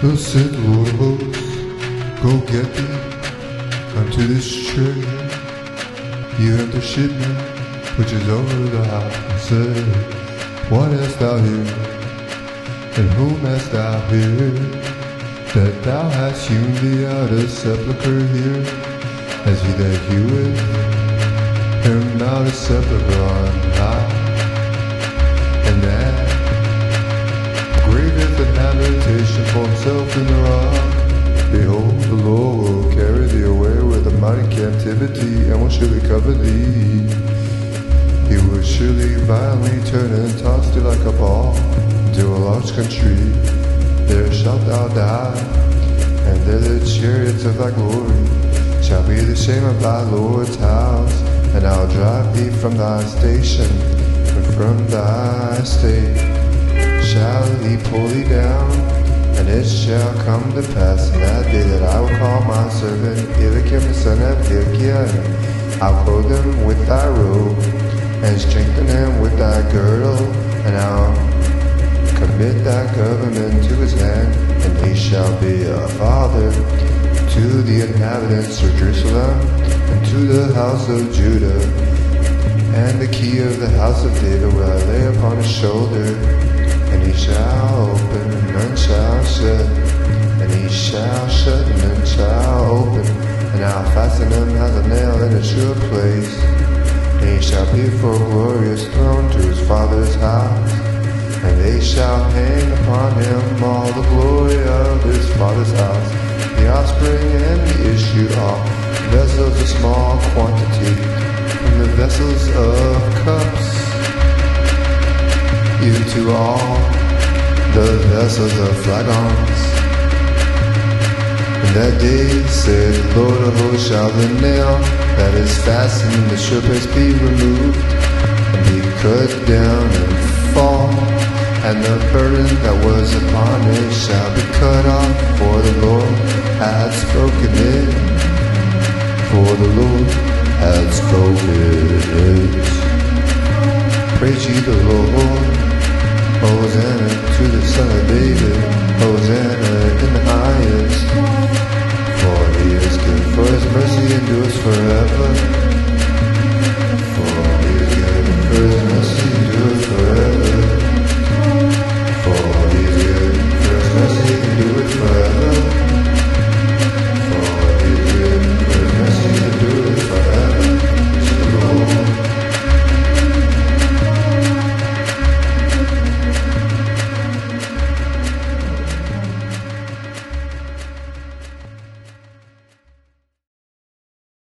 Thus said of hosts, Go get thee unto this treasure, ye have the Shebna which is over the house, and said, What hast thou here? And whom hast thou here? That thou hast hewn thee out a sepulchre here, as he that heweth him not a sepulchre on high, will surely cover thee. He will surely violently turn and toss thee like a ball into a large country. There shalt thou die, and there the chariots of thy glory shall be the shame of thy Lord's house, and I'll drive thee from thy station, and from thy state shall he pull thee down. And it shall come to pass in that day that I will call my servant Eliakim the son of Hilkiah, I'll clothe him with thy robe, and strengthen him with thy girdle, and I'll commit thy government to his hand, and he shall be a father to the inhabitants of Jerusalem, and to the house of Judah. And the key of the house of David will I lay upon his shoulder, and he shall open and none shall shut, and he shall shut and none shall a place. And he shall be for a glorious throne to his father's house, and they shall hang upon him all the glory of his father's house, the offspring and the issue are vessels of small quantity, from the vessels of cups even to all the vessels of flagons. And that day said, the Lord of hosts, shall the nail that is fastened in the surface be removed, and be cut down and fall, and the burden that was upon it shall be cut off, for the Lord hath spoken it, for the Lord hath spoken it. Praise ye the Lord. Hosanna to the Son of David. Hosanna forever.